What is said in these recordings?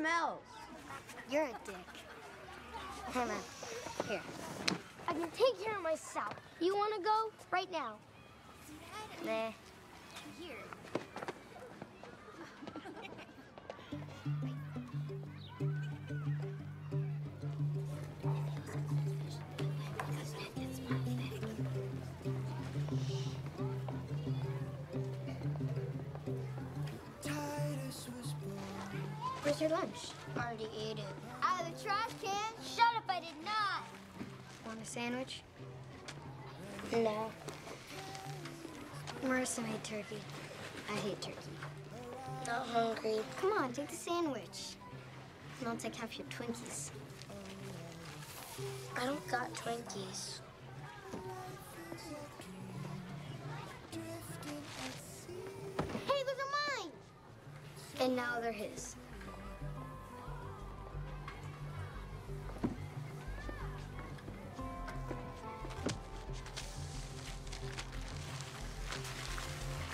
smells. You're a dick. Hold on. Here. I can take care of myself. You want to go? Right now. Nah. I already ate it. Out of the trash can? Shut up, I did not. Want a sandwich? No. Marissa made turkey. I hate turkey. Not hungry. Come on, take the sandwich. And I'll take half your Twinkies. I don't got Twinkies. Hey, those are mine! And now they're his.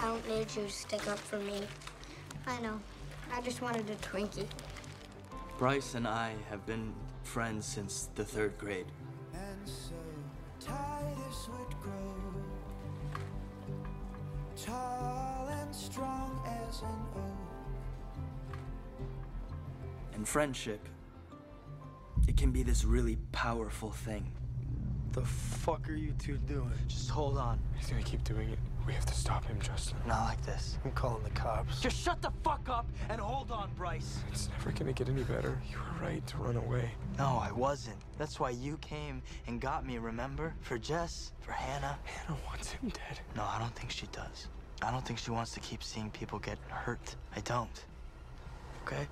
I don't need you to stick up for me. I know. I just wanted a Twinkie. Bryce and I have been friends since the third grade. And so Titus would grow tall and strong as an oak. And friendship, it can be this really powerful thing. The fuck are you two doing? Just hold on. He's gonna keep doing it. We have to stop him, Justin. Not like this. I'm calling the cops. Just shut the fuck up and hold on, Bryce. It's never gonna get any better. You were right to run away. No, I wasn't. That's why you came and got me, remember? For Jess, for Hannah. Hannah wants him dead. No, I don't think she does. I don't think she wants to keep seeing people get hurt. I don't. Okay?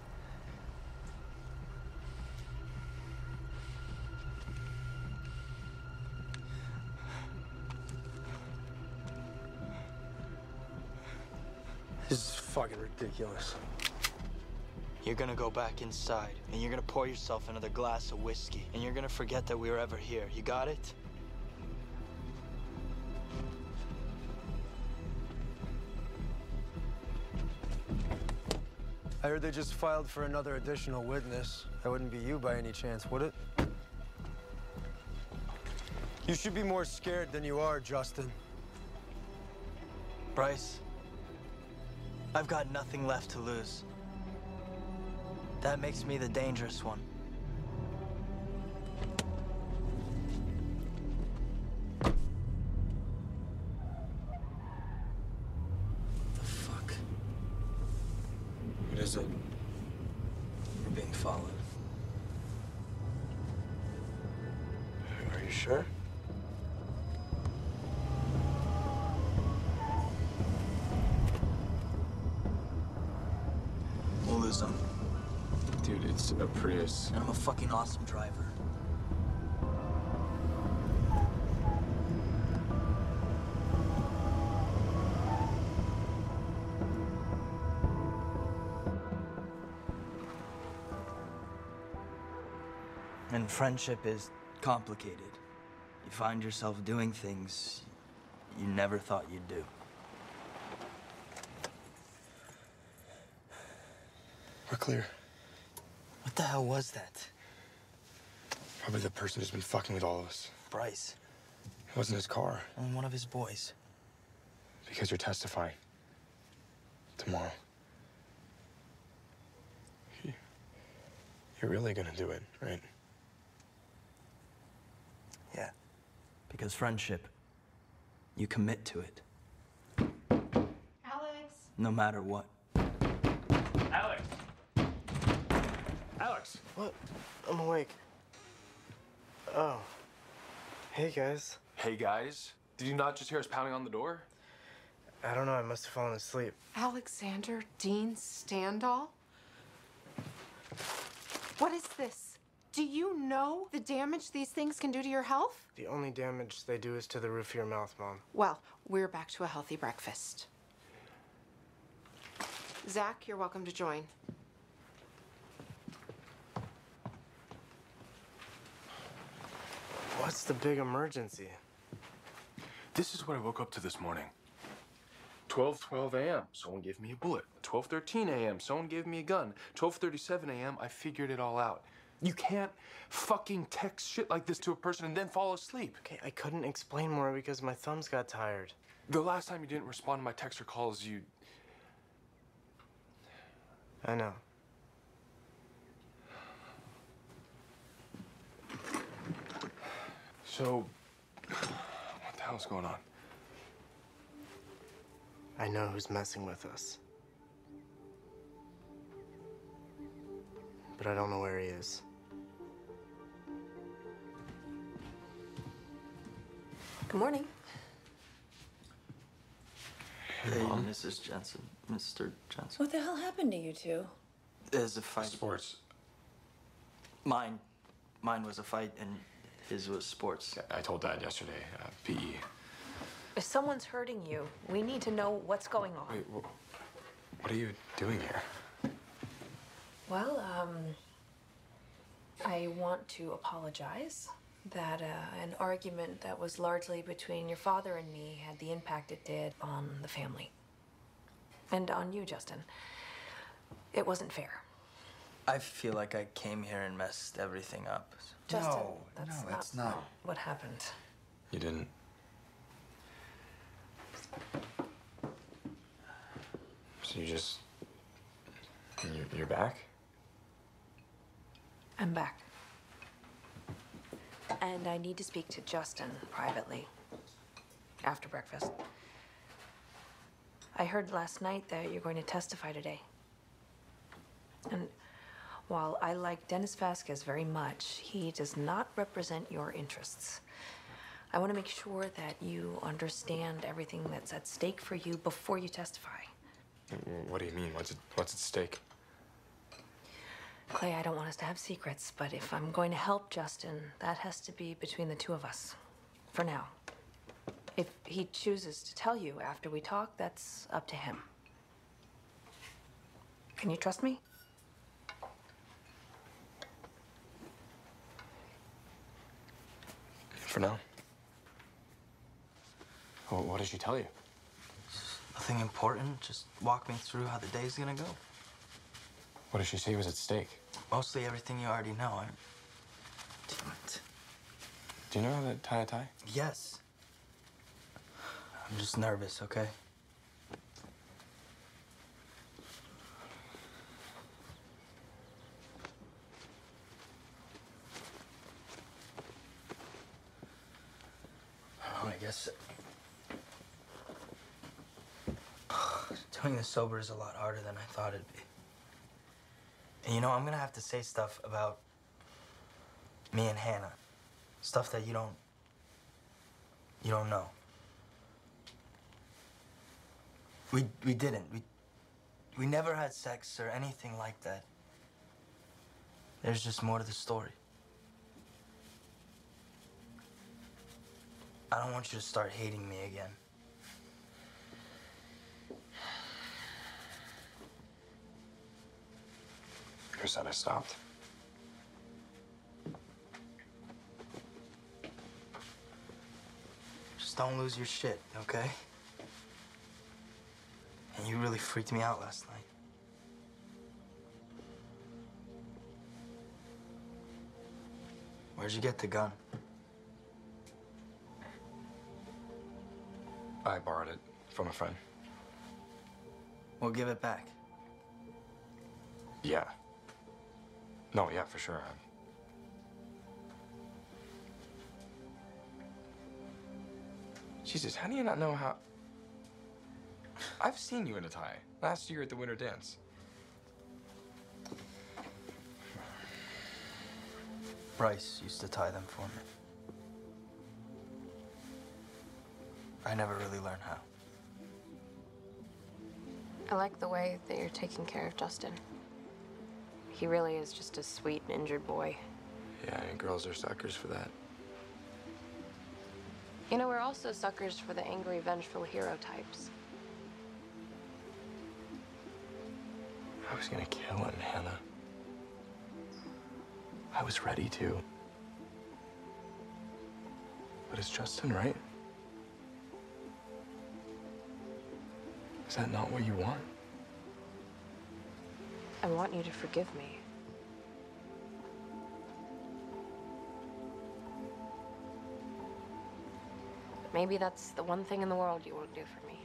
Ridiculous. You're gonna go back inside and you're gonna pour yourself another glass of whiskey and you're gonna forget that we were ever here. You got it? I heard they just filed for another additional witness. That wouldn't be you by any chance, would it? You should be more scared than you are, Justin. Bryce, I've got nothing left to lose. That makes me the dangerous one. The fuck? What is it? We're being followed. Are you sure? We'll lose them. Dude, it's a Prius. And I'm a fucking awesome driver. And friendship is complicated. You find yourself doing things you never thought you'd do. We're clear. What the hell was that? Probably the person who's been fucking with all of us. Bryce. It wasn't his car. And one of his boys. Because you're testifying. Tomorrow. You- You're really gonna do it, right? Yeah. Because friendship, you commit to it, Alex. no matter what. Alex! What? I'm awake. Oh. Hey, guys. Hey, guys. Did you not just hear us pounding on the door? I don't know, I must have fallen asleep. Alexander Dean Standall? What is this? Do you know the damage these things can do to your health? The only damage they do is to the roof of your mouth, Mom. Well, we're back to a healthy breakfast. Zach, you're welcome to join. What's the big emergency? This is what I woke up to this morning. 12:12 a.m. Someone gave me a bullet. 12:13 a.m. Someone gave me a gun. 12:37 a.m. I figured it all out. You can't fucking text shit like this to a person and then fall asleep. Okay, I couldn't explain more because my thumbs got tired. The last time you didn't respond to my text or calls, you. I know. So. What the hell's going on? I know who's messing with us. But I don't know where he is. Good morning. Hey, Mrs. Jensen, Mr. Jensen. What the hell happened to you two? There's a fight. Sports. Mine, mine was a fight, and his was sports. I told Dad yesterday. Uh, PE. If someone's hurting you, we need to know what's going on. Wait, wh- what are you doing here? Well, um, I want to apologize that uh, an argument that was largely between your father and me had the impact it did on the family. And on you, Justin. It wasn't fair. I feel like I came here and messed everything up. Justin, No, that's no, not, it's not. what happened. You didn't. So you just. You're, you're back? I'm back. And I need to speak to Justin privately after breakfast. I heard last night that you're going to testify today. And while I like Dennis Vasquez very much, he does not represent your interests. I want to make sure that you understand everything that's at stake for you before you testify. What do you mean? What's at, what's at stake? Clay, I don't want us to have secrets, but if I'm going to help Justin, that has to be between the two of us. For now. If he chooses to tell you after we talk, that's up to him. Can you trust me? For now. Well, what did she tell you? Nothing important. Just walk me through how the day's gonna go. What did she say was at stake? Mostly everything you already know. I... Damn it. Do you know how to tie a tie? Yes. I'm just nervous, okay? Guess. Doing this sober is a lot harder than I thought it'd be. And you know, I'm gonna have to say stuff about me and Hannah. Stuff that you don't. You don't know. We we didn't. We we never had sex or anything like that. There's just more to the story. I don't want you to start hating me again. Who said I stopped? Just don't lose your shit, okay? And you really freaked me out last night. Where'd you get the gun? I borrowed it from a friend. We'll give it back. Yeah. No, yeah, for sure. I'm... Jesus, how do you not know how? I've seen you in a tie last year at the winter dance. Bryce used to tie them for me. I never really learned how. I like the way that you're taking care of Justin. He really is just a sweet, injured boy. Yeah, and girls are suckers for that. You know, we're also suckers for the angry, vengeful hero types. I was gonna kill him, Hannah. I was ready to. But is Justin right? Is that not what you want? I want you to forgive me. Maybe that's the one thing in the world you won't do for me.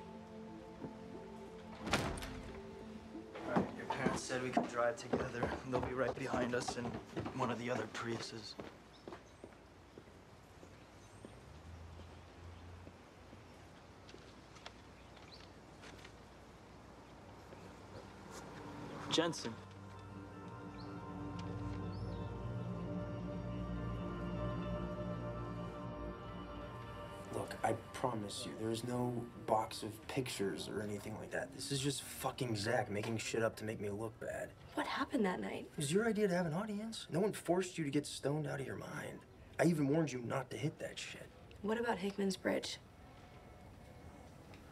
Alright, your parents said we could drive together. They'll be right behind us in one of the other Priuses. Jensen. Look, I promise you, there's no box of pictures or anything like that. This is just fucking Zach making shit up to make me look bad. What happened that night? It was your idea to have an audience. No one forced you to get stoned out of your mind. I even warned you not to hit that shit. What about Hickman's Bridge?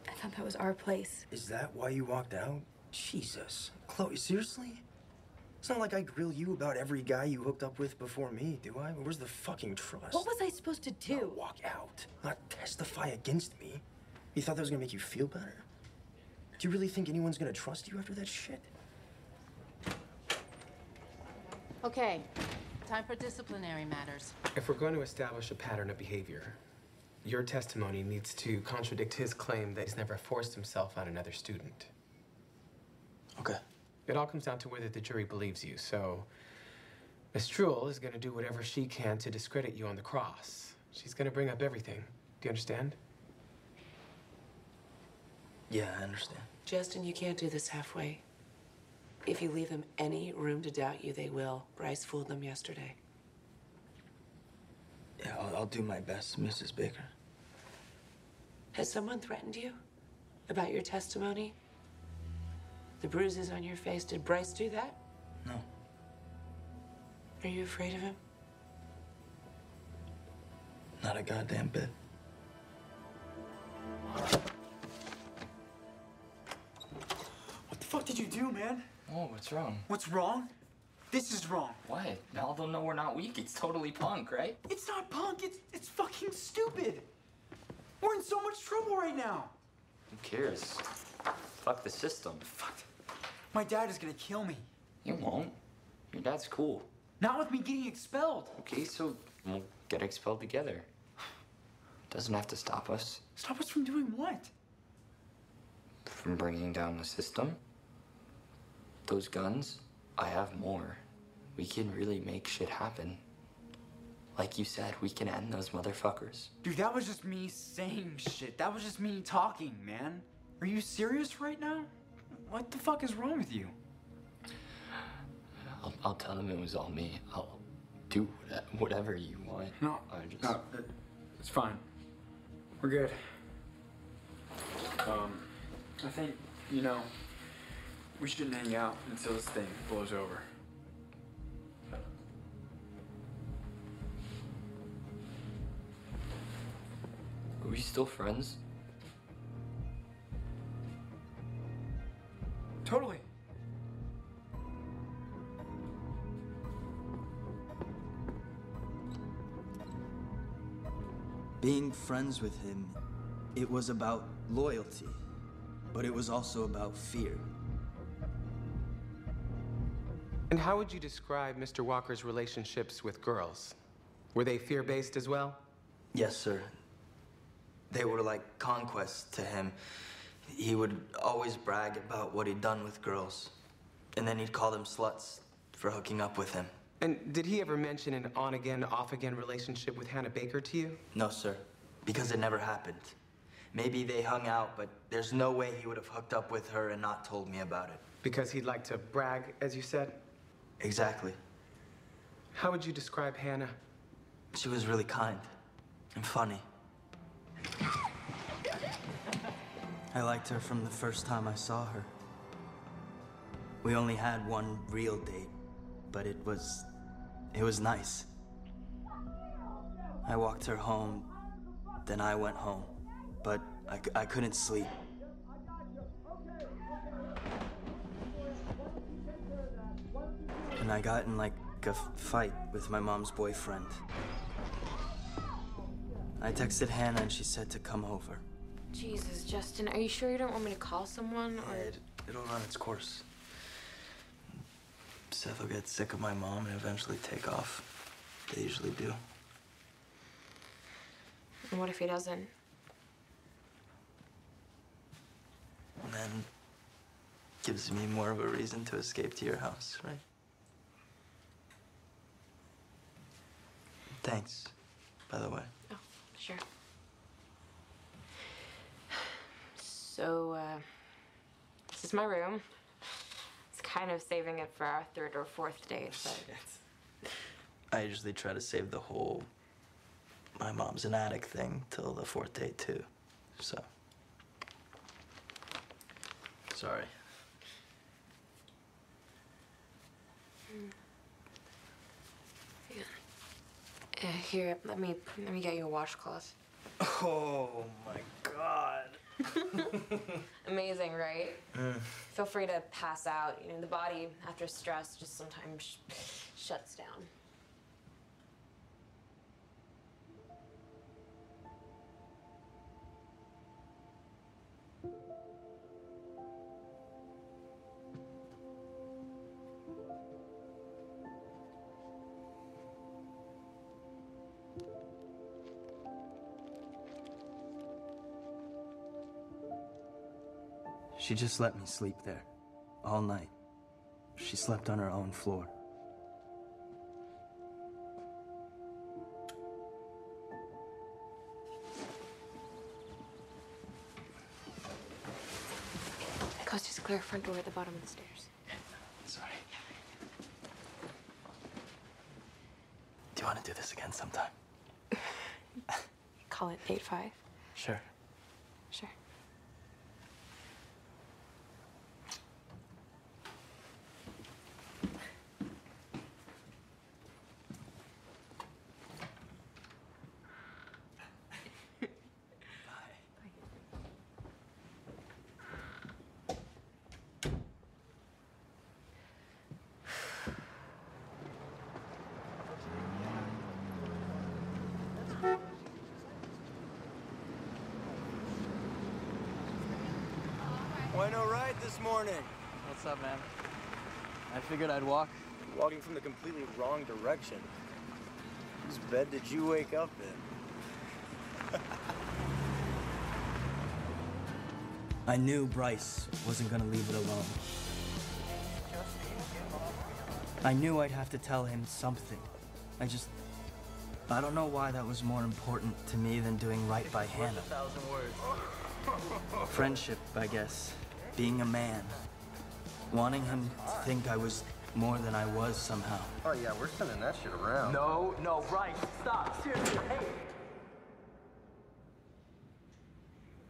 I thought that was our place. Is that why you walked out? Jesus. Chloe, seriously? It's not like I grill you about every guy you hooked up with before me, do I? Where's the fucking trust? What was I supposed to do? Not walk out, not testify against me. You thought that was gonna make you feel better? Do you really think anyone's gonna trust you after that shit? Okay, time for disciplinary matters. If we're going to establish a pattern of behavior, your testimony needs to contradict his claim that he's never forced himself on another student. Okay. It all comes down to whether the jury believes you. So, Miss Struhl is going to do whatever she can to discredit you on the cross. She's going to bring up everything. Do you understand? Yeah, I understand. Justin, you can't do this halfway. If you leave them any room to doubt you, they will. Bryce fooled them yesterday. Yeah, I'll, I'll do my best, Mrs. Baker. Has someone threatened you about your testimony? The bruises on your face, did Bryce do that? No. Are you afraid of him? Not a goddamn bit. What the fuck did you do, man? Oh, what's wrong? What's wrong? This is wrong. What? Now they'll know we're not weak. It's totally punk, right? It's not punk. It's it's fucking stupid. We're in so much trouble right now. Who cares? Fuck the system. Fuck. My dad is gonna kill me. You won't. Your dad's cool. Not with me getting expelled. Okay, so we'll get expelled together. Doesn't have to stop us Stop us from doing what? from bringing down the system. Those guns, I have more. We can really make shit happen. Like you said, we can end those motherfuckers. Dude, that was just me saying shit. That was just me talking, man. Are you serious right now? What the fuck is wrong with you? I'll, I'll tell them it was all me. I'll do whatever you want. No, I just... no, it's fine. We're good. Um, I think, you know, we shouldn't hang out until this thing blows over. Are we still friends? Totally. Being friends with him, it was about loyalty, but it was also about fear. And how would you describe Mr. Walker's relationships with girls? Were they fear based as well? Yes, sir. They were like conquests to him. He would always brag about what he'd done with girls, and then he'd call them sluts for hooking up with him. And did he ever mention an on again, off again relationship with Hannah Baker to you? No, sir, because it never happened. Maybe they hung out, but there's no way he would have hooked up with her and not told me about it. Because he'd like to brag, as you said? Exactly. How would you describe Hannah? She was really kind and funny. I liked her from the first time I saw her. We only had one real date, but it was. it was nice. I walked her home, then I went home, but I, I couldn't sleep. And I got in like a fight with my mom's boyfriend. I texted Hannah and she said to come over. Jesus, Justin, are you sure you don't want me to call someone or? It, it'll run its course. Seth will get sick of my mom and eventually take off. They usually do. And what if he doesn't? And then gives me more of a reason to escape to your house, right? Thanks, by the way. Oh, sure. So, uh, this is my room. It's kind of saving it for our third or fourth date, but I usually try to save the whole my mom's an addict thing till the fourth date too. So sorry. uh, here, let me let me get you a washcloth. Oh my god. Amazing, right? Mm. Feel free to pass out. You know, the body after stress just sometimes sh- shuts down. She just let me sleep there all night. She slept on her own floor. Coast just clear front door at the bottom of the stairs. Sorry. Do you want to do this again sometime? Call it 8 5. Sure. Sure. Why no ride this morning? What's up, man? I figured I'd walk. Walking from the completely wrong direction. Whose bed did you wake up in? I knew Bryce wasn't gonna leave it alone. I knew I'd have to tell him something. I just. I don't know why that was more important to me than doing right by Hannah. Friendship, I guess. Being a man. Wanting him to think I was more than I was somehow. Oh yeah, we're sending that shit around. No, no, Bryce, stop. Seriously, hey.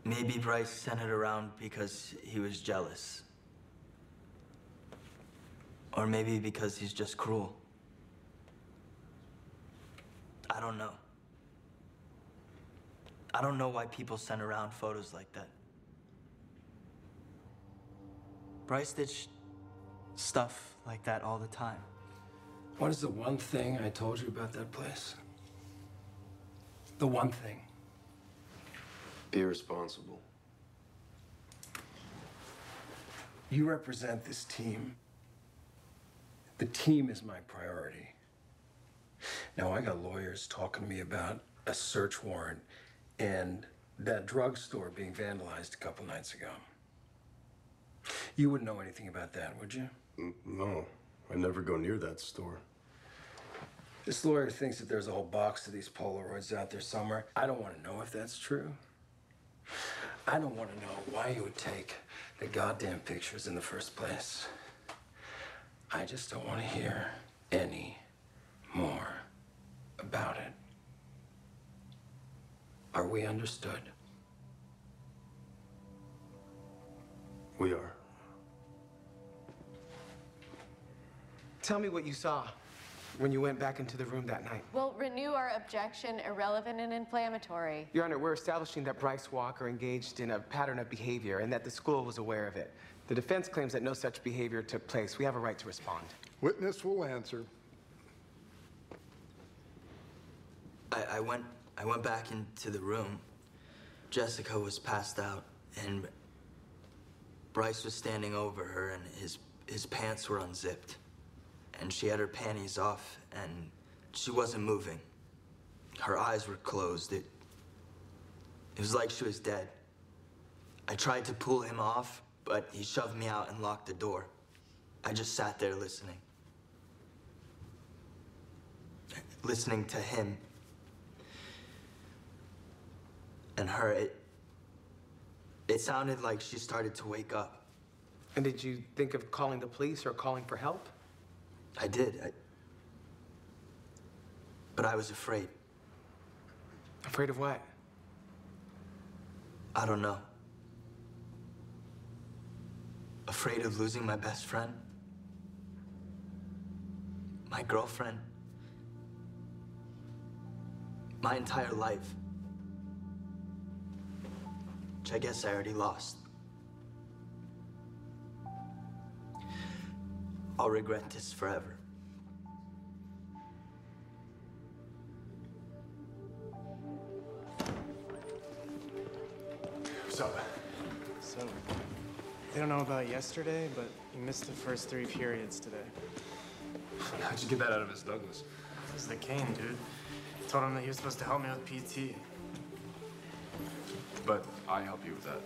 Maybe Bryce sent it around because he was jealous. Or maybe because he's just cruel. I don't know. I don't know why people send around photos like that. Bryce did stuff like that all the time. What is the one thing I told you about that place? The one thing. Be responsible. You represent this team. The team is my priority. Now, I got lawyers talking to me about a search warrant and that drugstore being vandalized a couple nights ago. You wouldn't know anything about that, would you? No, I never go near that store. This lawyer thinks that there's a whole box of these Polaroids out there somewhere. I don't want to know if that's true. I don't want to know why you would take the goddamn pictures in the first place. I just don't want to hear any more about it. Are we understood? We are. Tell me what you saw when you went back into the room that night. We'll renew our objection irrelevant and inflammatory. Your Honor, we're establishing that Bryce Walker engaged in a pattern of behavior and that the school was aware of it. The defense claims that no such behavior took place. We have a right to respond. Witness will answer. I, I went I went back into the room. Jessica was passed out and Bryce was standing over her and his his pants were unzipped. And she had her panties off and she wasn't moving. Her eyes were closed. It it was like she was dead. I tried to pull him off, but he shoved me out and locked the door. I just sat there listening. Listening to him and her. It, it sounded like she started to wake up. And did you think of calling the police or calling for help? I did. I, but I was afraid. Afraid of what? I don't know. Afraid of losing my best friend? My girlfriend? My entire life. Which I guess I already lost. I'll regret this forever. What's up? So, they don't know about yesterday, but you missed the first three periods today. How'd you get that out of Miss Douglas? This is the cane, dude. Told him that he was supposed to help me with PT. But I help you with that.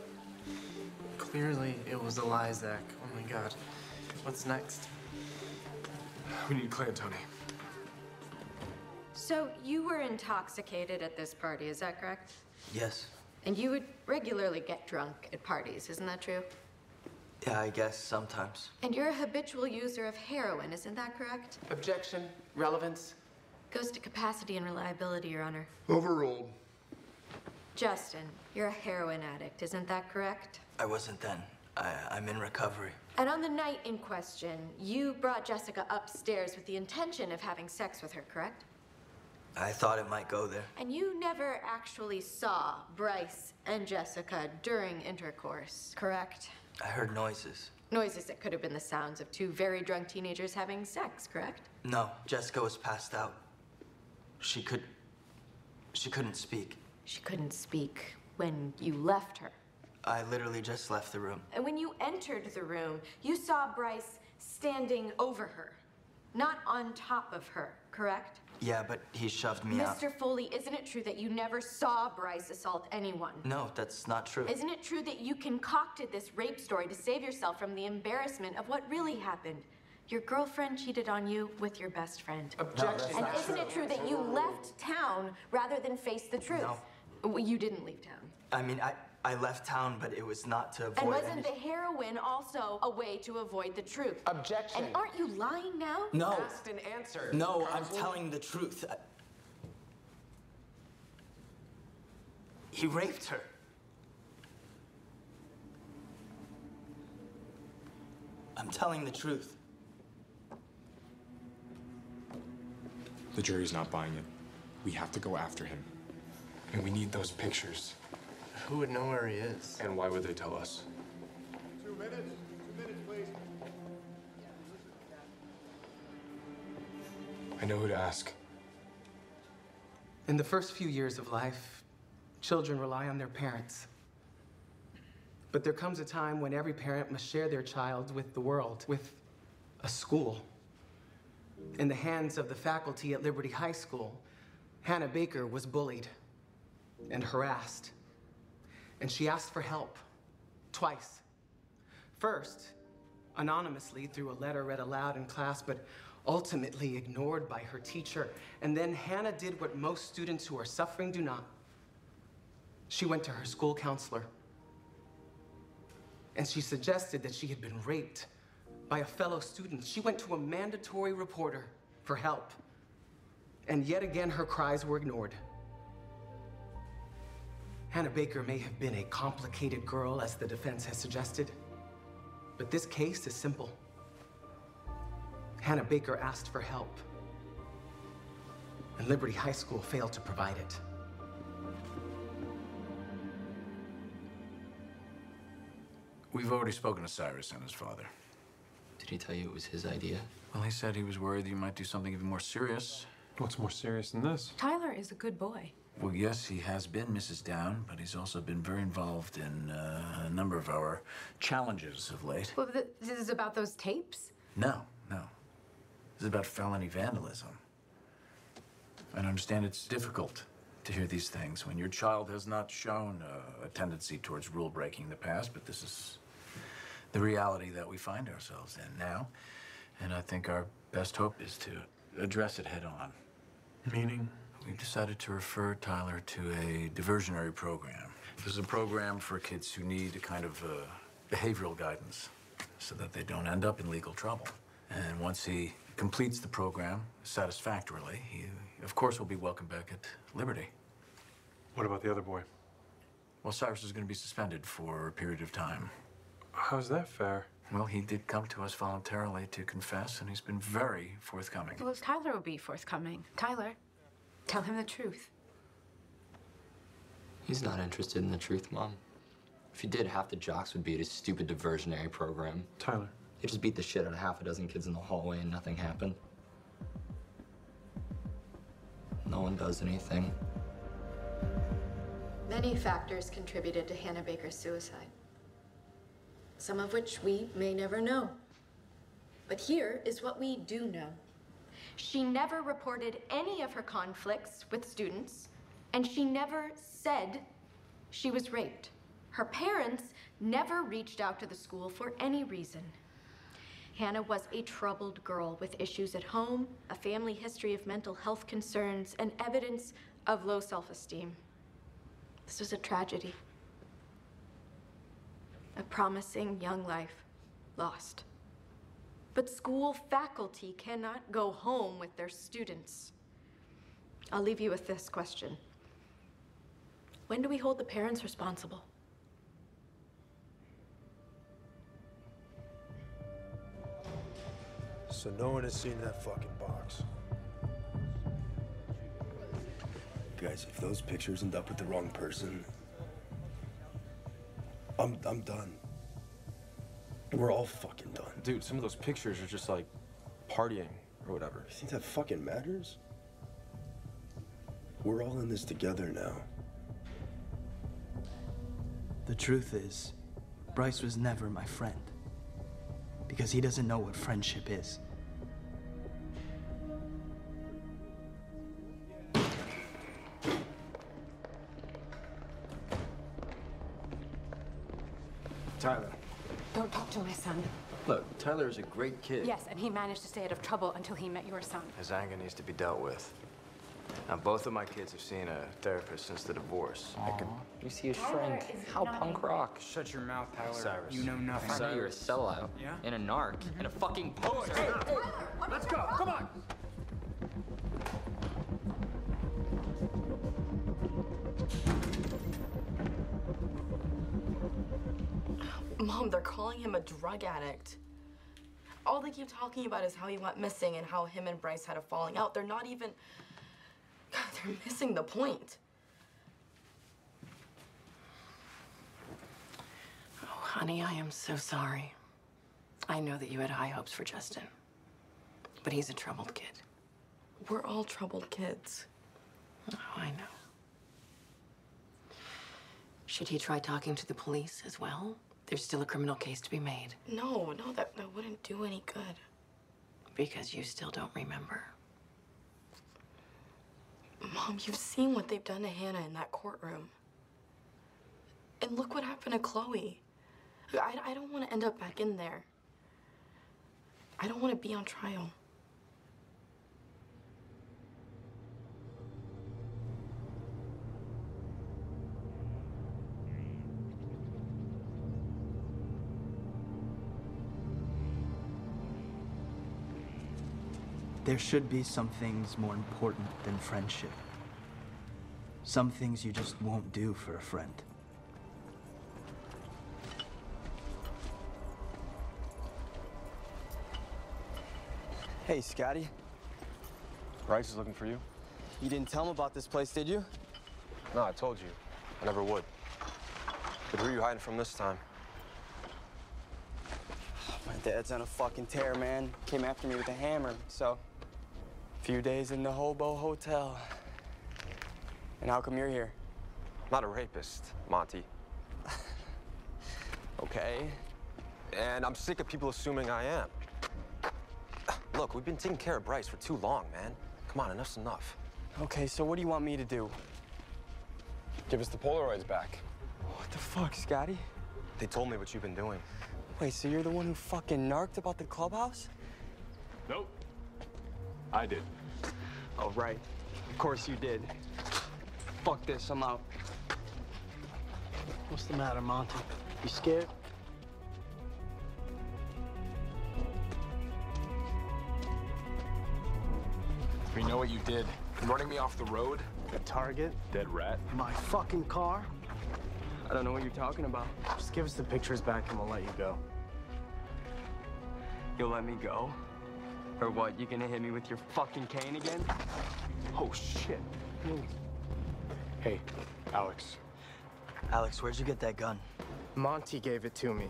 Clearly, it was a lie, Zach. Oh my god. What's next? We need Clay and Tony. So you were intoxicated at this party, is that correct? Yes. And you would regularly get drunk at parties, isn't that true? Yeah, I guess sometimes. And you're a habitual user of heroin, isn't that correct? Objection. Relevance. Goes to capacity and reliability, Your Honor. Overruled. Justin, you're a heroin addict, isn't that correct? I wasn't then. I, I'm in recovery. And on the night in question, you brought Jessica upstairs with the intention of having sex with her, correct? I thought it might go there. And you never actually saw Bryce and Jessica during intercourse, correct? I heard noises. Noises that could have been the sounds of two very drunk teenagers having sex, correct? No, Jessica was passed out. She could. She couldn't speak. She couldn't speak when you left her. I literally just left the room. And when you entered the room, you saw Bryce standing over her, not on top of her, correct? Yeah, but he shoved me out. Mr. Foley, isn't it true that you never saw Bryce assault anyone? No, that's not true. Isn't it true that you concocted this rape story to save yourself from the embarrassment of what really happened? Your girlfriend cheated on you with your best friend. Objection. and isn't it true that you left town rather than face the truth? No. You didn't leave town. I mean, I, I left town, but it was not to avoid And wasn't any- the heroin also a way to avoid the truth? Objection. And aren't you lying now? No. Asked and answered. No, I'm telling the truth. I- He raped her. I'm telling the truth. The jury's not buying it. We have to go after him. And we need those pictures. Who would know where he is? And why would they tell us? Two minutes. Two minutes, please. I know who to ask. In the first few years of life, children rely on their parents. But there comes a time when every parent must share their child with the world, with a school. In the hands of the faculty at Liberty High School, Hannah Baker was bullied and harassed. And she asked for help twice. First, anonymously through a letter read aloud in class, but ultimately ignored by her teacher. And then Hannah did what most students who are suffering do not. She went to her school counselor. And she suggested that she had been raped by a fellow student. She went to a mandatory reporter for help. And yet again, her cries were ignored. Hannah Baker may have been a complicated girl, as the defense has suggested, but this case is simple. Hannah Baker asked for help, and Liberty High School failed to provide it. We've already spoken to Cyrus and his father. Did he tell you it was his idea? Well, he said he was worried you might do something even more serious. What's more serious than this? Tyler is a good boy. Well, yes, he has been Mrs. Down, but he's also been very involved in uh, a number of our challenges of late. Well, th- this is about those tapes? No, no. This is about felony vandalism. I understand it's difficult to hear these things when your child has not shown uh, a tendency towards rule breaking in the past, but this is the reality that we find ourselves in now. And I think our best hope is to address it head on. Meaning? We've decided to refer Tyler to a diversionary program. This is a program for kids who need a kind of uh, behavioral guidance so that they don't end up in legal trouble. And once he completes the program satisfactorily, he, of course, will be welcomed back at Liberty. What about the other boy? Well, Cyrus is going to be suspended for a period of time. How's that fair? Well, he did come to us voluntarily to confess, and he's been very forthcoming. Well, as Tyler will be forthcoming. Tyler, tell him the truth. He's not interested in the truth, Mom. If he did, half the jocks would be at his stupid diversionary program. Tyler. He just beat the shit out of half a dozen kids in the hallway and nothing happened. No one does anything. Many factors contributed to Hannah Baker's suicide. Some of which we may never know. But here is what we do know. She never reported any of her conflicts with students, and she never said she was raped. Her parents never reached out to the school for any reason. Hannah was a troubled girl with issues at home, a family history of mental health concerns, and evidence of low self esteem. This was a tragedy. A promising young life lost. But school faculty cannot go home with their students. I'll leave you with this question When do we hold the parents responsible? So no one has seen that fucking box. Guys, if those pictures end up with the wrong person, I'm I'm done. We're all fucking done. Dude, some of those pictures are just like partying or whatever. You think that fucking matters? We're all in this together now. The truth is, Bryce was never my friend. Because he doesn't know what friendship is. Tyler. Don't talk to my son. Look, Tyler is a great kid. Yes, and he managed to stay out of trouble until he met your son. His anger needs to be dealt with. Now, both of my kids have seen a therapist since the divorce. I can... You see a shrink. How punk rock. Shut your mouth, Tyler. Cyrus. You know nothing. I know you're a sellout. Yeah? And a narc. And a fucking poser. Let's go. Come on. Drug addict. All they keep talking about is how he went missing and how him and Bryce had a falling out. They're not even. God, They're missing the point. Oh, honey, I am so sorry. I know that you had high hopes for Justin, but he's a troubled kid. We're all troubled kids. Oh, I know. Should he try talking to the police as well? There's still a criminal case to be made. No, no, that, that wouldn't do any good. Because you still don't remember. Mom, you've seen what they've done to Hannah in that courtroom. And look what happened to Chloe. I, I don't want to end up back in there. I don't want to be on trial. There should be some things more important than friendship. Some things you just won't do for a friend. Hey, Scotty. Bryce is looking for you. You didn't tell him about this place, did you? No, I told you. I never would. But who are you hiding from this time? My dad's on a fucking tear, man. Came after me with a hammer, so. Few days in the hobo hotel. And how come you're here? Not a rapist, Monty. Okay. And I'm sick of people assuming I am. Look, we've been taking care of Bryce for too long, man. Come on, enough's enough. Okay, so what do you want me to do? Give us the Polaroids back. What the fuck, Scotty? They told me what you've been doing. Wait, so you're the one who fucking narked about the clubhouse? Nope. I did. Oh, right. Of course you did. Fuck this, I'm out. What's the matter, Monty? You scared? We know what you did. Running me off the road? The target? Dead rat? My fucking car? I don't know what you're talking about. Just give us the pictures back and we'll let you go. You'll let me go? Or what, you gonna hit me with your fucking cane again? Oh, shit. Hey, Alex. Alex, where'd you get that gun? Monty gave it to me.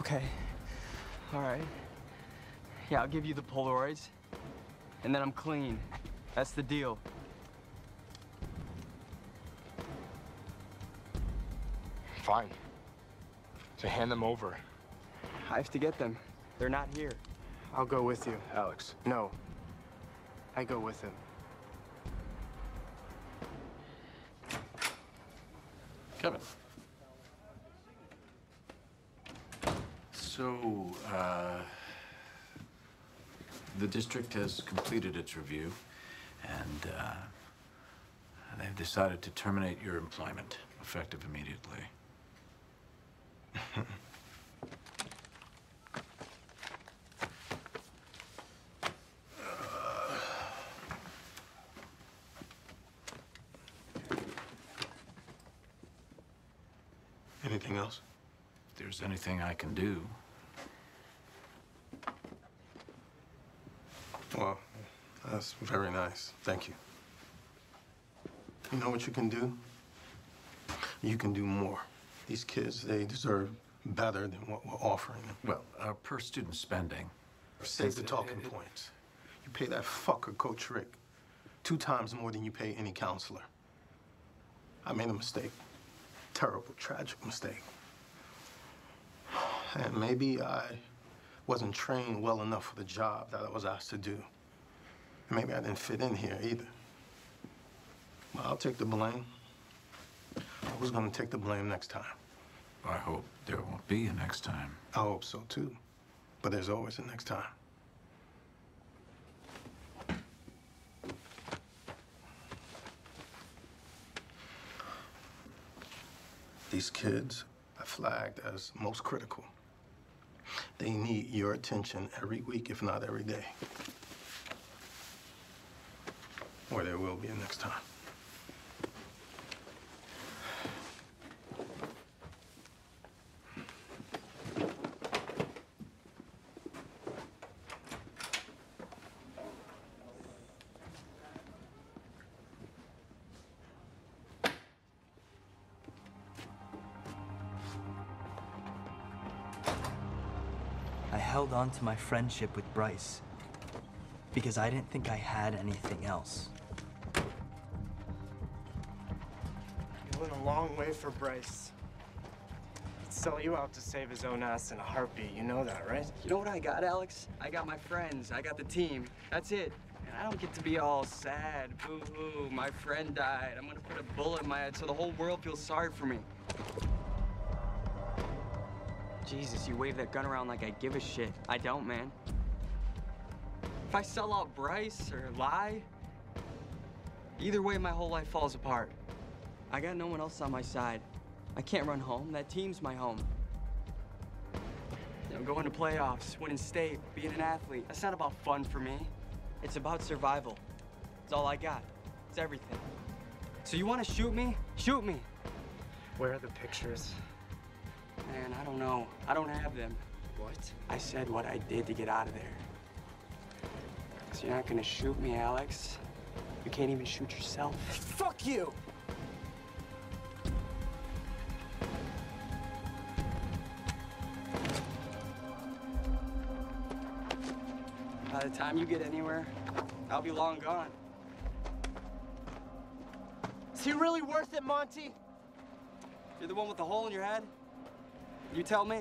Okay. All right. Yeah, I'll give you the Polaroids. And then I'm clean. That's the deal. Fine. So hand them over. I have to get them. They're not here. I'll go with you. Alex. No. I go with him. Kevin. So, uh, the district has completed its review, and uh, they've decided to terminate your employment, effective immediately. Anything else? If there's anything I can do, Well, that's very nice. Thank you. You know what you can do? You can do more. These kids, they deserve better than what we're offering them. well, uh, per student spending. Save the talking points. You pay that fucker, Coach Rick, two times more than you pay any counselor. I made a mistake. Terrible, tragic mistake. And maybe I wasn't trained well enough for the job that I was asked to do. And maybe I didn't fit in here either. But I'll take the blame. Who's gonna take the blame next time? I hope there won't be a next time. I hope so too. But there's always a next time. These kids are flagged as most critical. They need your attention every week, if not every day. Or there will be a next time. On to my friendship with Bryce because I didn't think I had anything else. You went a long way for Bryce. He'd sell you out to save his own ass in a heartbeat. You know that, right? You know what I got, Alex? I got my friends. I got the team. That's it. And I don't get to be all sad. Boo-hoo, my friend died. I'm gonna put a bullet in my head so the whole world feels sorry for me. Jesus, you wave that gun around like I give a shit. I don't, man. If I sell out Bryce or lie, either way, my whole life falls apart. I got no one else on my side. I can't run home. That team's my home. You know, going to playoffs, winning state, being an athlete. That's not about fun for me. It's about survival. It's all I got. It's everything. So you want to shoot me? Shoot me. Where are the pictures? Man, I don't know. I don't have them. What? I said what I did to get out of there. So you're not gonna shoot me, Alex. You can't even shoot yourself. Fuck you! By the time you get anywhere, I'll be long gone. Is he really worth it, Monty? You're the one with the hole in your head? You tell me.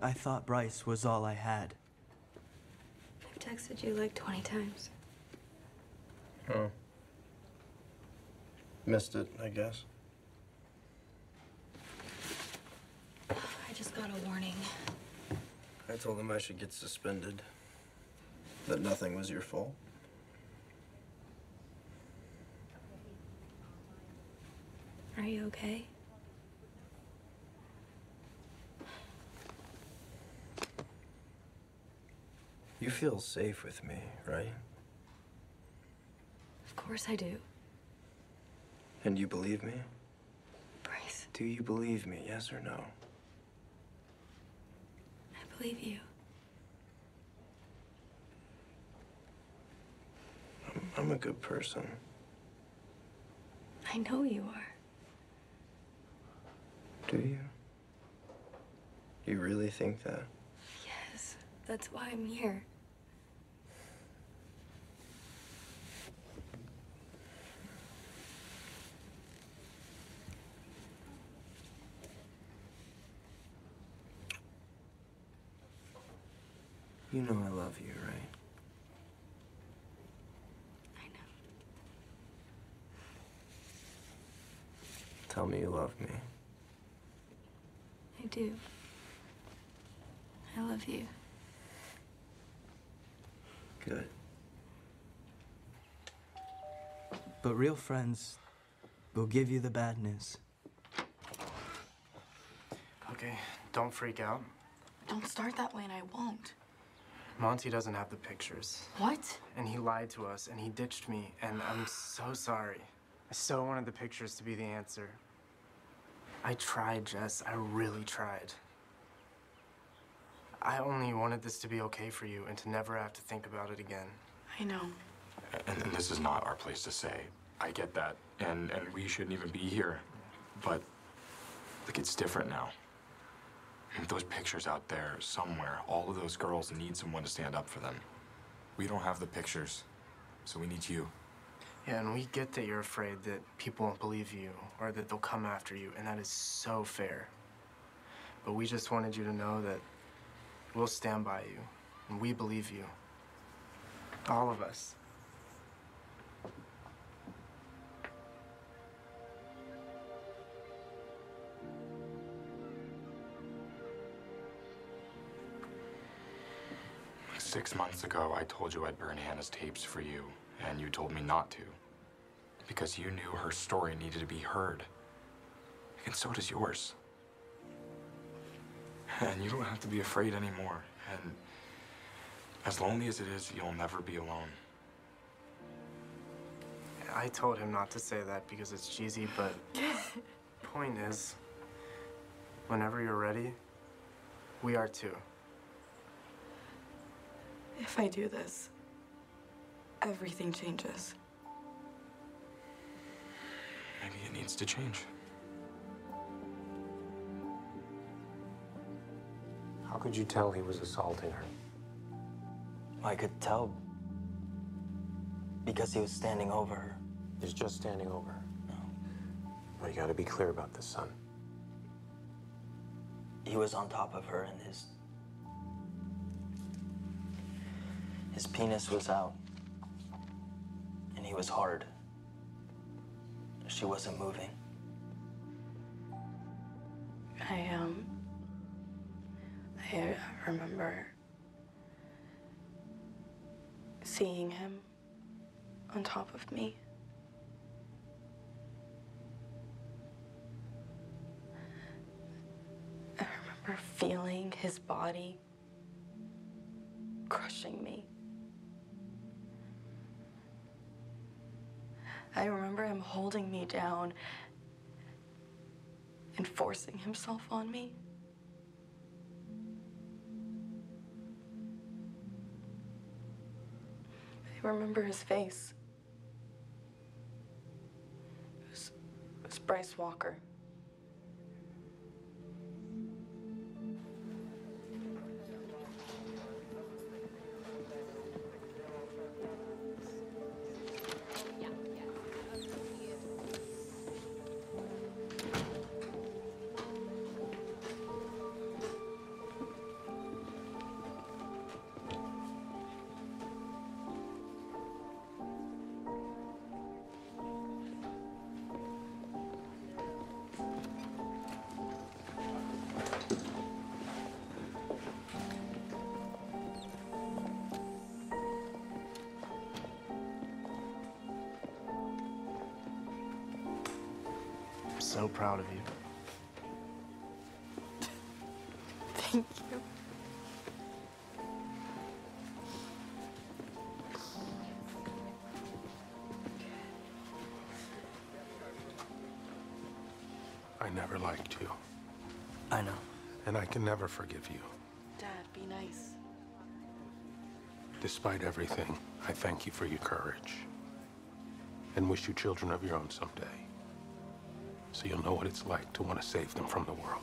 I thought Bryce was all I had. I've texted you like 20 times. Oh. Missed it, I guess. I just got a warning. I told him I should get suspended. That nothing was your fault. You okay? You feel safe with me, right? Of course I do. And you believe me? Bryce, Do you believe me, yes or no? I believe you. I'm, I'm a good person. I know you are. Do you? Do You really think that? Yes, that's why I'm here. You know I love you, right? I know. Tell me you love me. I do. I love you. Good. But real friends will give you the bad news. Okay, don't freak out. Don't start that way and I won't. Monty doesn't have the pictures. What? And he lied to us and he ditched me, and I'm so sorry. I so wanted the pictures to be the answer. I tried, Jess. I really tried. I only wanted this to be okay for you and to never have to think about it again. I know. And, and this is not our place to say. I get that, and and we shouldn't even be here. But look, it's different now. Those pictures out there somewhere, all of those girls need someone to stand up for them. We don't have the pictures, so we need you. Yeah, and we get that you're afraid that people won't believe you or that they'll come after you, and that is so fair. But we just wanted you to know that we'll stand by you, and we believe you. All of us. Six months ago, I told you I'd burn Hannah's tapes for you, and you told me not to. Because you knew her story needed to be heard. And so does yours. And you don't have to be afraid anymore. And as lonely as it is, you'll never be alone. I told him not to say that because it's cheesy, but point is, whenever you're ready, we are too. If I do this, everything changes. Maybe it needs to change. How could you tell he was assaulting her? I could tell because he was standing over her. He's just standing over her. No. Well, you gotta be clear about this, son. He was on top of her and his his penis was out. He was hard. She wasn't moving. I, um. I remember seeing him on top of me. I remember feeling his body crushing me. I remember him holding me down and forcing himself on me. I remember his face. It was, it was Bryce Walker. So proud of you. Thank you. I never liked you. I know. And I can never forgive you. Dad, be nice. Despite everything, I thank you for your courage. And wish you children of your own someday. So you'll know what it's like to want to save them from the world.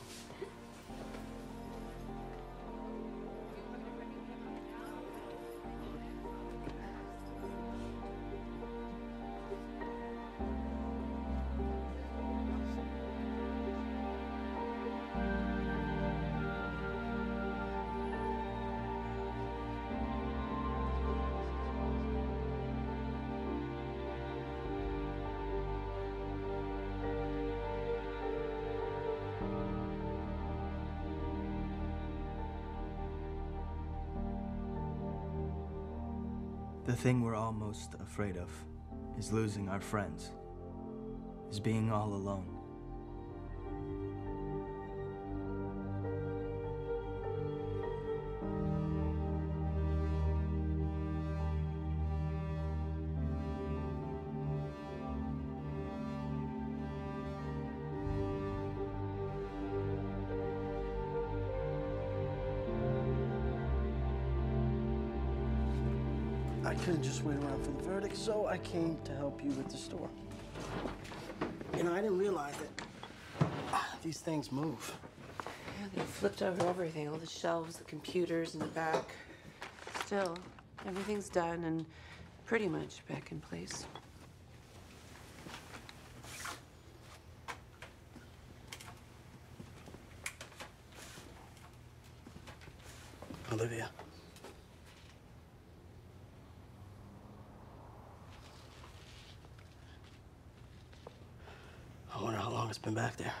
The thing we're all most afraid of is losing our friends, is being all alone. I came to help you with the store. You know, I didn't realize that ah, these things move. Yeah, they flipped over everything all the shelves, the computers in the back. Still, everything's done and pretty much back in place. Olivia. I wonder how long it's been back there.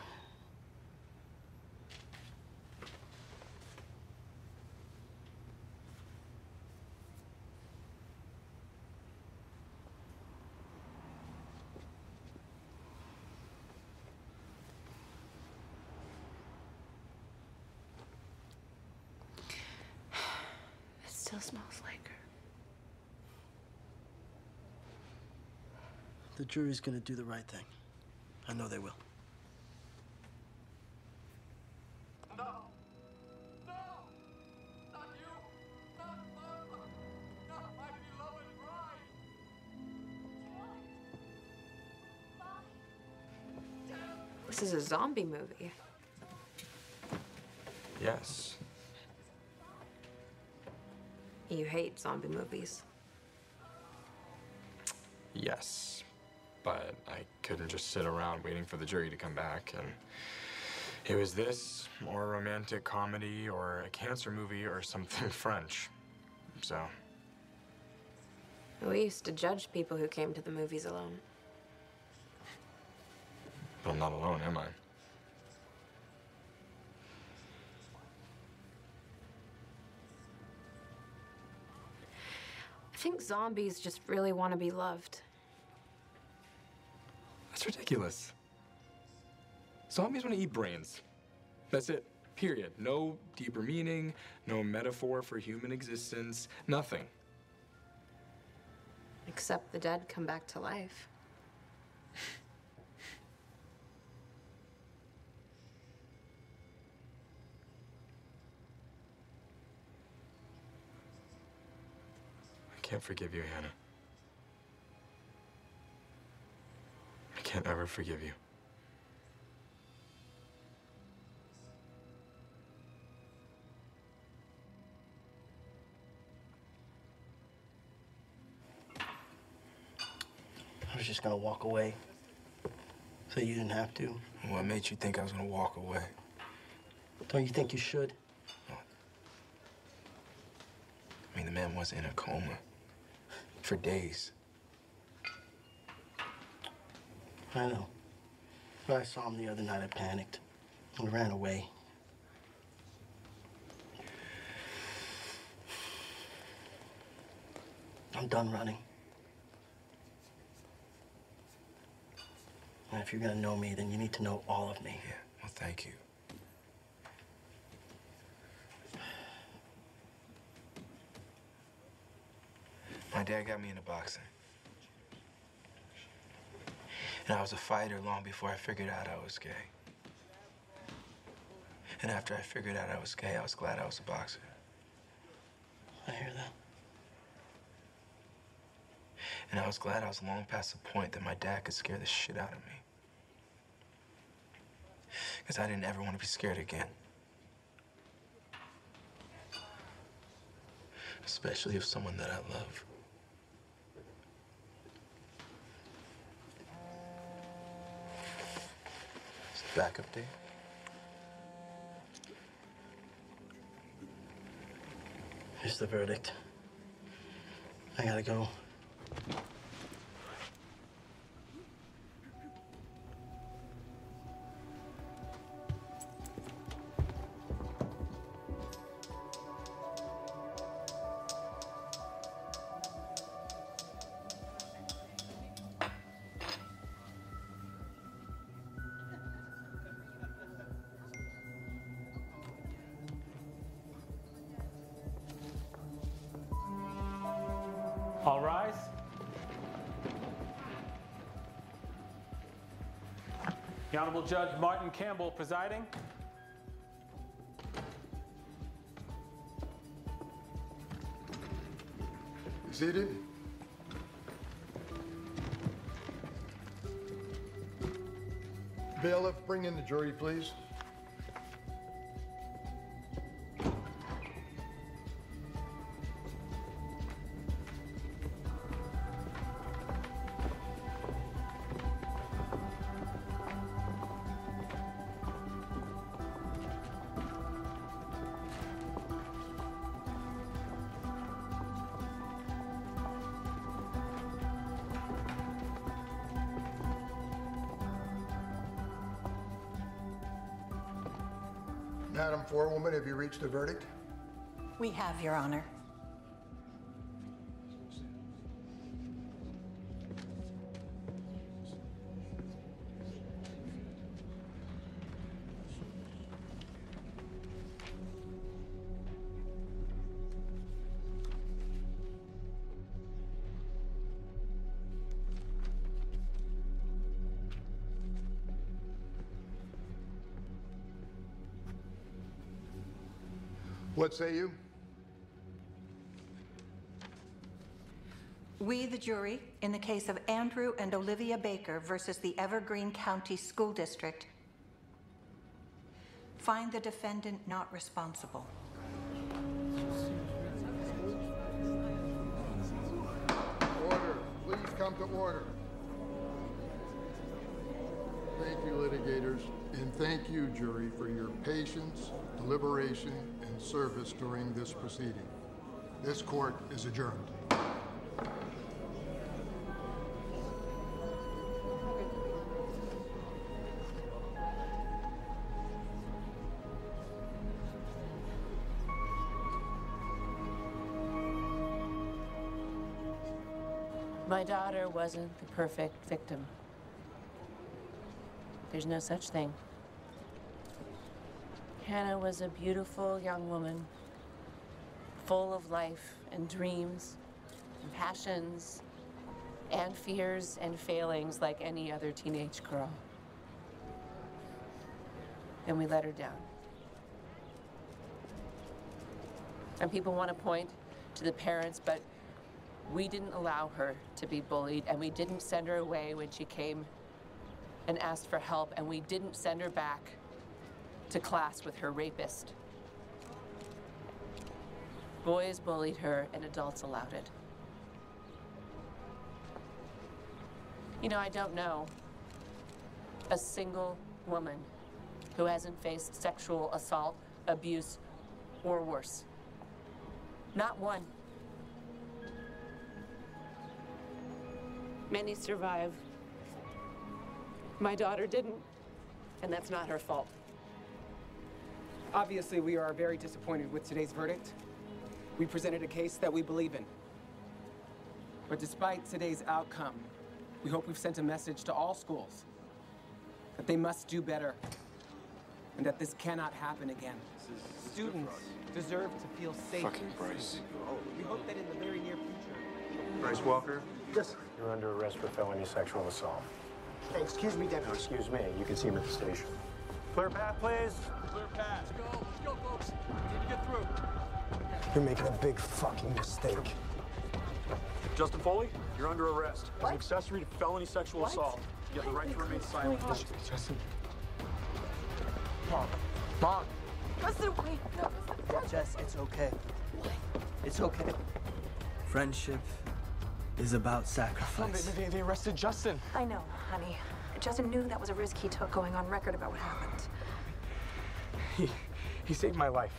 It still smells like her. The jury's gonna do the right thing. I know they will. This is a zombie movie. Yes. You hate zombie movies. Yes. But I couldn't just sit around waiting for the jury to come back. And it was this, or a romantic comedy, or a cancer movie, or something French. So, We used to judge people who came to the movies alone. But I'm not alone, am I? I think zombies just really want to be loved. That's ridiculous. Zombies want to eat brains. That's it. Period. No deeper meaning, no metaphor for human existence, nothing. Except the dead come back to life. can't forgive you, Hannah. I can't ever forgive you. I was just gonna walk away. So you didn't have to. What made you think I was gonna walk away? Don't you think you should? I mean, the man was in a coma for days. I know. When I saw him the other night, I panicked and ran away. I'm done running. And if you're gonna know me, then you need to know all of me. Yeah, well, thank you. Dad got me into boxing. And I was a fighter long before I figured out I was gay. And after I figured out I was gay, I was glad I was a boxer. I hear that. And I was glad I was long past the point that my dad could scare the shit out of me. Because I didn't ever want to be scared again. Especially of someone that I love. Backup date? Here's the verdict. I gotta go. All rise. The Honorable Judge Martin Campbell presiding. Seated. Bailiff, bring in the jury, please. Reached a verdict? We have, Your Honor. What say you? We, the jury, in the case of Andrew and Olivia Baker versus the Evergreen County School District, find the defendant not responsible. Order. Please come to order. Thank you, litigators, and thank you, jury, for your patience, deliberation, service during this proceeding. This court is adjourned. My daughter wasn't the perfect victim. There's no such thing. Hannah was a beautiful young woman, full of life and dreams and passions and fears and failings like any other teenage girl. And we let her down. And people want to point to the parents, but we didn't allow her to be bullied, and we didn't send her away when she came and asked for help, and we didn't send her back to class with her rapist. Boys bullied her, and adults allowed it. You know, I don't know a single woman who hasn't faced sexual assault, abuse, or worse. Not one. Many survive. My daughter didn't, and that's not her fault. Obviously, we are very disappointed with today's verdict. We presented a case that we believe in. But despite today's outcome, we hope we've sent a message to all schools that they must do better, and that this cannot happen again. Students deserve to feel safe. Fucking Bryce. We hope that in the very near future. Bryce Walker? Yes. You're under arrest for felony sexual assault. Excuse me, Deputy. No, excuse me. You can see him at the station. Clear path, please. Clear path. Let's go. Let's go, folks. Need to get through. You're making a big fucking mistake. Justin Foley, you're under arrest. As an accessory to felony sexual What? assault. You have the right to remain silent. Justin. Mom. Mom. Justin, wait. No, Jess, it's okay. It's okay. Friendship is about sacrifice. they, they arrested Justin. I know, honey. Justin knew that was a risk he took going on record about what happened. He, he saved my life.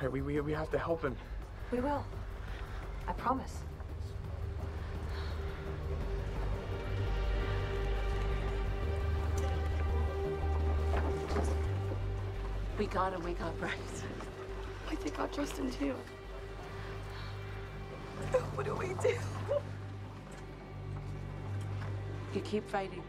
Hey, we, we, we have to help him. We will. I promise. We got him, we got Bryce. Wait, they got Justin too. What do we do? You keep fighting.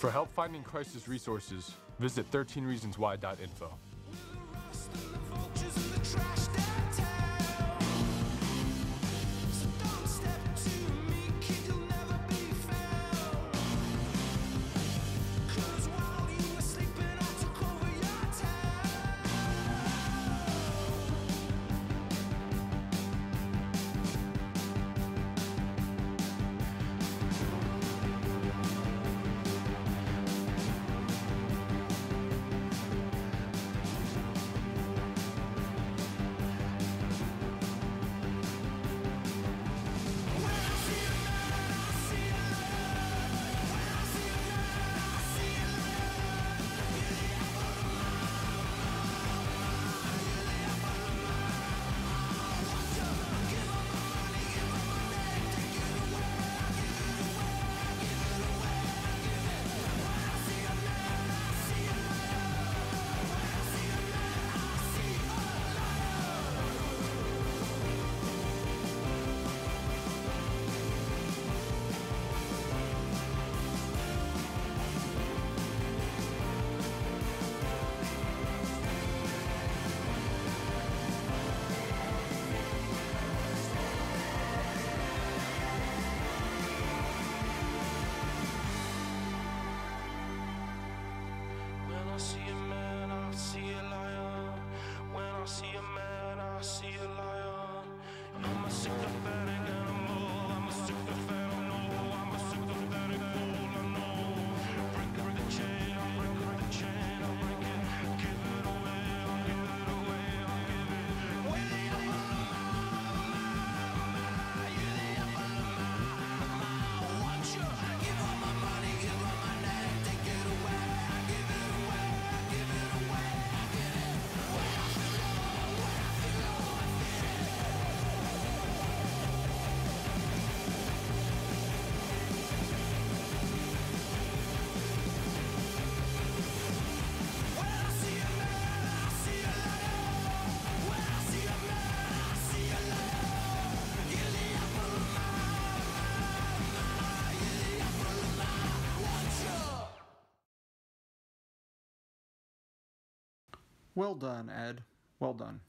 For help finding crisis resources, visit 13reasonswhy.info. Well done, Ed. Well done.